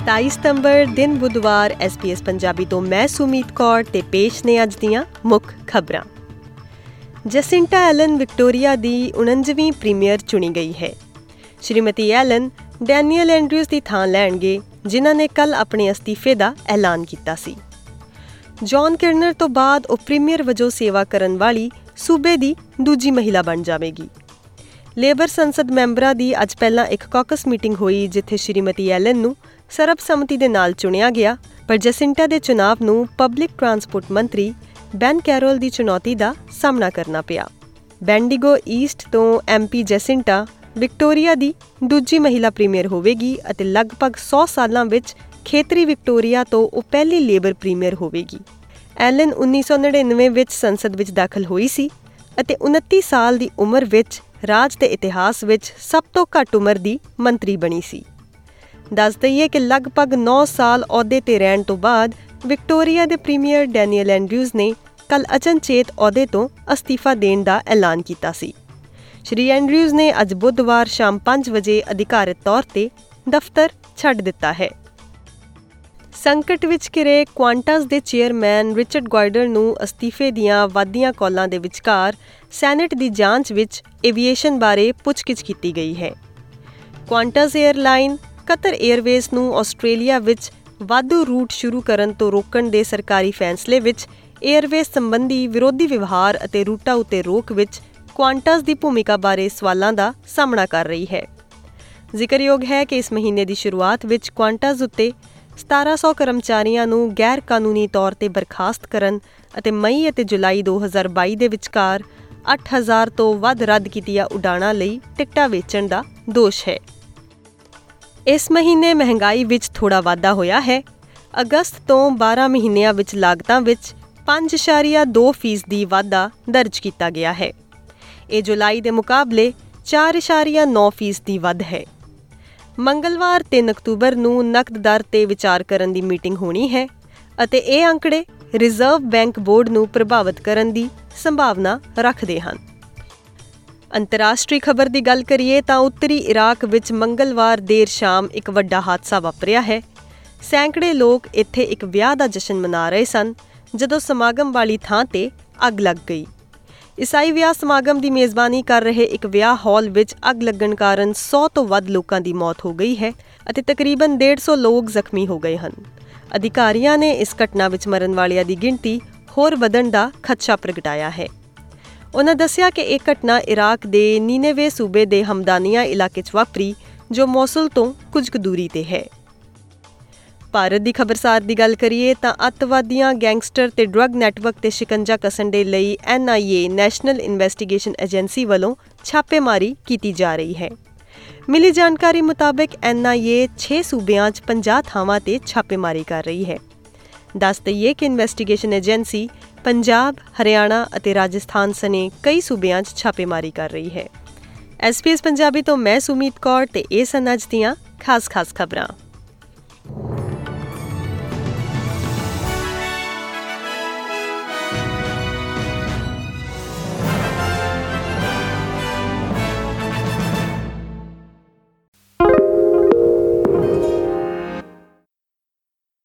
27 ਸਤੰਬਰ, ਦਿਨ ਬੁੱਧਵਾਰ SBS ਪੰਜਾਬੀ ਤੋਂ ਮੈਂ ਸੁਮੀਤ ਕੌਰ ਤੇ ਪੇਸ਼ ਨੇ ਅੱਜ ਦੀਆਂ ਮੁੱਖ ਖਬਰਾਂ। ਜਸਿੰਟਾ ਐਲਨ ਵਿਕਟੋਰੀਆ ਦੀ 49ਵੀਂ ਪ੍ਰੀਮੀਅਰ ਚੁਣੀ ਗਈ ਹੈ। ਸ਼੍ਰੀਮਤੀ ਐਲਨ ਡੈਨੀਅਲ ਐਂਡਰਿਊਸ ਦੀ ਥਾਂ ਲੈਣਗੇ, ਜਿਨ੍ਹਾਂ ਨੇ ਕੱਲ ਆਪਣੇ ਅਸਤੀਫੇ ਦਾ ਐਲਾਨ ਕੀਤਾ ਸੀ। ਜੌਨ ਕਿਰਨਰ ਤੋਂ ਬਾਅਦ ਉਹ ਪ੍ਰੀਮੀਅਰ ਵਜੋਂ ਸੇਵਾ ਕਰਨ ਵਾਲੀ ਸੂਬੇ ਦੀ ਦੂਜੀ ਮਹਿਲਾ ਬਣ ਜਾਵੇਗੀ। ਲੇਬਰ ਸੰਸਦ ਮੈਂਬਰਾਂ ਦੀ ਅੱਜ ਪਹਿਲਾਂ ਇੱਕ ਕਾਕਸ ਮੀਟਿੰਗ ਹੋਈ, ਜਿੱਥੇ ਸ਼੍ਰੀਮਤੀ ਐਲਨ ਨੂੰ ਸਰਬਸੰਮਤੀ ਦੇ ਨਾਲ ਚੁਣਿਆ ਗਿਆ, ਪਰ ਜਸਿੰਟਾ ਦੇ ਚੁਣਾਵ ਨੂੰ ਪਬਲਿਕ ਟਰਾਂਸਪੋਰਟ ਮੰਤਰੀ ਬੈਨ ਕੈਰੋਲ ਦੀ ਚੁਣੌਤੀ ਦਾ ਸਾਹਮਣਾ ਕਰਨਾ ਪਿਆ। ਬੈਂਡੀਗੋ ਈਸਟ ਤੋਂ ਐਮਪੀ ਜਸਿੰਟਾ ਵਿਕਟੋਰੀਆ ਦੀ ਦੂਜੀ ਮਹਿਲਾ ਪ੍ਰੀਮੀਅਰ ਹੋਵੇਗੀ ਅਤੇ ਲਗਭਗ 100 ਸਾਲਾਂ ਵਿੱਚ ਖੇਤਰੀ ਵਿਕਟੋਰੀਆ ਤੋਂ ਉਹ ਪਹਿਲੀ ਲੇਬਰ ਪ੍ਰੀਮੀਅਰ ਹੋਵੇਗੀ। ਐਲਨ 1999 ਵਿੱਚ ਸੰਸਦ ਵਿੱਚ ਦਾਖਲ ਹੋਈ ਸੀ ਅਤੇ 29 ਸਾਲ ਦੀ ਉਮਰ ਵਿੱਚ ਰਾਜ ਦੇ ਇਤਿਹਾਸ ਵਿੱਚ ਸਭ ਤੋਂ ਘੱਟ ਉਮਰ ਦੀ ਮੰਤਰੀ ਬਣੀ ਸੀ। ਦੱਸ ਦਈਏ ਕਿ ਲਗਭਗ 9 ਸਾਲ ਅਹੁਦੇ ਤੇ ਰਹਿਣ ਤੋਂ ਬਾਅਦ ਵਿਕਟੋਰੀਆ ਦੇ ਪ੍ਰੀਮੀਅਰ ਡੈਨੀਅਲ ਐਂਡਰਿਊਜ਼ ਨੇ ਕੱਲ ਅਚਨਚੇਤ ਅਹੁਦੇ ਤੋਂ ਅਸਤੀਫਾ ਦੇਣ ਦਾ ਐਲਾਨ ਕੀਤਾ ਸੀ। ਸ਼੍ਰੀ ਐਂਡਰਿਊਜ਼ ਨੇ ਅੱਜ ਬੁੱਧਵਾਰ ਸ਼ਾਮ 5 ਵਜੇ ਅਧਿਕਾਰਤ ਤੌਰ ਤੇ ਦਫ਼ਤਰ ਛੱਡ ਦਿੱਤਾ ਹੈ। ਸੰਕਟ ਵਿੱਚ ਘਿਰੇ ਕੁਆਂਟਸ ਦੇ ਚੇਅਰਮੈਨ ਰਿਚਰਡ ਗਾਇਡਰ ਨੂੰ ਅਸਤੀਫੇ ਦੀਆਂ ਵਾਧੀਆਂ ਕਾਲਾਂ ਦੇ ਵਿਚਕਾਰ ਸੈਨੇਟ ਦੀ ਜਾਂਚ ਵਿੱਚ ਐਵੀਏਸ਼ਨ ਬਾਰੇ ਪੁੱਛਗਿੱਛ ਕੀਤੀ ਗਈ ਹੈ। ਕੁਆਂਟਸ 에ਅਰਲਾਈਨ ਕਤਰ 에ਅਰਵੇਜ਼ ਨੂੰ ਆਸਟ੍ਰੇਲੀਆ ਵਿੱਚ ਵਾਧੂ ਰੂਟ ਸ਼ੁਰੂ ਕਰਨ ਤੋਂ ਰੋਕਣ ਦੇ ਸਰਕਾਰੀ ਫੈਸਲੇ ਵਿੱਚ 에ਅਰਵੇਜ਼ ਸੰਬੰਧੀ ਵਿਰੋਧੀ ਵਿਵਹਾਰ ਅਤੇ ਰੂਟਾਂ ਉਤੇ ਰੋਕ ਵਿੱਚ ਕੁਆਂਟਸ ਦੀ ਭੂਮਿਕਾ ਬਾਰੇ ਸਵਾਲਾਂ ਦਾ ਸਾਹਮਣਾ ਕਰ ਰਹੀ ਹੈ। ਜ਼ਿਕਰਯੋਗ ਹੈ ਕਿ ਇਸ ਮਹੀਨੇ ਦੀ ਸ਼ੁਰੂਆਤ ਵਿੱਚ ਕੁਆਂਟਸ ਉੱਤੇ 1700 ਕਰਮਚਾਰੀਆਂ ਨੂੰ ਗੈਰ ਕਾਨੂੰਨੀ ਤੌਰ ਤੇ ਬਰਖਾਸਤ ਕਰਨ ਅਤੇ ਮਈ ਅਤੇ ਜੁਲਾਈ 2022 ਦੇ ਵਿਚਕਾਰ 8000 ਤੋਂ ਵੱਧ ਰੱਦ ਕੀਤੀਆਂ ਉਡਾਣਾਂ ਲਈ ਟਿਕਟਾਂ ਵੇਚਣ ਦਾ ਦੋਸ਼ ਹੈ। ਇਸ ਮਹੀਨੇ ਮਹਿੰਗਾਈ ਵਿੱਚ ਥੋੜਾ ਵਾਧਾ ਹੋਇਆ ਹੈ। ਅਗਸਤ ਤੋਂ 12 ਮਹੀਨਿਆਂ ਵਿੱਚ ਲਾਗਤਾਂ ਵਿੱਚ 5.2% ਦੀ ਵਾਧਾ ਦਰਜ ਕੀਤਾ ਗਿਆ ਹੈ। ਇਹ ਜੁਲਾਈ ਦੇ ਮੁਕਾਬਲੇ 4.9% ਦੀ ਵੱਧ ਹੈ। ਮੰਗਲਵਾਰ 3 ਅਕਤੂਬਰ ਨੂੰ ਨਕਦ ਦਰ ਤੇ ਵਿਚਾਰ ਕਰਨ ਦੀ ਮੀਟਿੰਗ ਹੋਣੀ ਹੈ ਅਤੇ ਇਹ ਅੰਕੜੇ ਰਿਜ਼ਰਵ ਬੈਂਕ ਬੋਰਡ ਨੂੰ ਪ੍ਰਭਾਵਿਤ ਕਰਨ ਦੀ ਸੰਭਾਵਨਾ ਰੱਖਦੇ ਹਨ। ਅੰਤਰਰਾਸ਼ਟਰੀ ਖਬਰ ਦੀ ਗੱਲ ਕਰੀਏ ਤਾਂ ਉੱਤਰੀ ਇਰਾਕ ਵਿੱਚ ਮੰਗਲਵਾਰ ਦੇਰ ਸ਼ਾਮ ਇੱਕ ਵੱਡਾ ਹਾਦਸਾ ਵਾਪਰਿਆ ਹੈ। ਸੈਂਕੜੇ ਲੋਕ ਇੱਥੇ ਇੱਕ ਵਿਆਹ ਦਾ ਜਸ਼ਨ ਮਨਾ ਰਹੇ ਸਨ, ਜਦੋਂ ਸਮਾਗਮ ਵਾਲੀ ਥਾਂ ਤੇ ਅੱਗ ਲੱਗ ਗਈ। ਈਸਾਈ ਵਿਆਹ ਸਮਾਗਮ ਦੀ ਮੇਜ਼ਬਾਨੀ ਕਰ ਰਹੇ ਇੱਕ ਵਿਆਹ ਹਾਲ ਵਿੱਚ ਅੱਗ ਲੱਗਣ ਕਾਰਨ 100 ਤੋਂ ਵੱਧ ਲੋਕਾਂ ਦੀ ਮੌਤ ਹੋ ਗਈ ਹੈ ਅਤੇ ਤਕਰੀਬਨ 150 ਲੋਕ ਜ਼ਖਮੀ ਹੋ ਗਏ ਹਨ। ਅਧਿਕਾਰੀਆਂ ਨੇ ਇਸ ਘਟਨਾ ਵਿੱਚ ਮਰਨ ਵਾਲਿਆਂ ਦੀ ਗਿਣਤੀ ਹੋਰ ਵਧਣ ਦਾ ਖਦਸ਼ਾ ਪ੍ਰਗਟਾਇਆ ਹੈ। ਉਹਨਾਂ ਦੱਸਿਆ ਕਿ ਇਹ ਘਟਨਾ ਇਰਾਕ ਦੇ ਨੀਨੇਵੇ ਸੂਬੇ ਦੇ ਹਮਦਾਨੀਆ ਇਲਾਕੇ 'ਚ ਵਾਪਰੀ, ਜੋ ਮੌਸਲ ਤੋਂ ਕੁਝ ਕੁ ਦੂਰੀ ਤੇ ਹੈ। ਭਾਰਤ ਦੀ ਖਬਰਸਾਰ ਦੀ ਗੱਲ ਕਰੀਏ ਤਾਂ ਅੱਤਵਾਦੀਆਂ, ਗੈਂਗਸਟਰ ਤੇ ਡਰੱਗ ਨੈਟਵਰਕ ਤੇ ਸ਼ਿਕੰਜਾ ਕਸਣ ਦੇ ਲਈ ਐਨਆਈਏ ਨੈਸ਼ਨਲ ਇਨਵੈਸਟੀਗੇਸ਼ਨ ਏਜੰਸੀ ਵੱਲੋਂ ਛਾਪੇਮਾਰੀ ਕੀਤੀ ਜਾ ਰਹੀ ਹੈ। ਮਿਲੀ ਜਾਣਕਾਰੀ ਮੁਤਾਬਕ ਐਨਆਈਏ 6 ਸੂਬਿਆਂ 'ਚ 50 ਥਾਵਾਂ ਤੇ ਛਾਪੇਮਾਰੀ ਕਰ ਰਹੀ ਹੈ। ਦੱਸ ਦਈਏ ਕਿ ਇਨਵੈਸਟੀਗੇਸ਼ਨ ਏਜੰਸੀ ਪੰਜਾਬ, ਹਰਿਆਣਾ ਅਤੇ ਰਾਜਸਥਾਨ ਸਨੇ ਕਈ ਸੂਬਿਆਂ 'ਚ ਛਾਪੇਮਾਰੀ ਕਰ ਰਹੀ ਹੈ। ਐਸਪੀਐਸ ਪੰਜਾਬੀ ਤੋਂ ਮੈਂ ਸੁਮੀਤ ਕੌਰ ਤੇ ਇਹ ਸਨ ਅੱਜ ਦੀਆਂ ਖਾਸ-ਖਾਸ ਖਬਰਾਂ।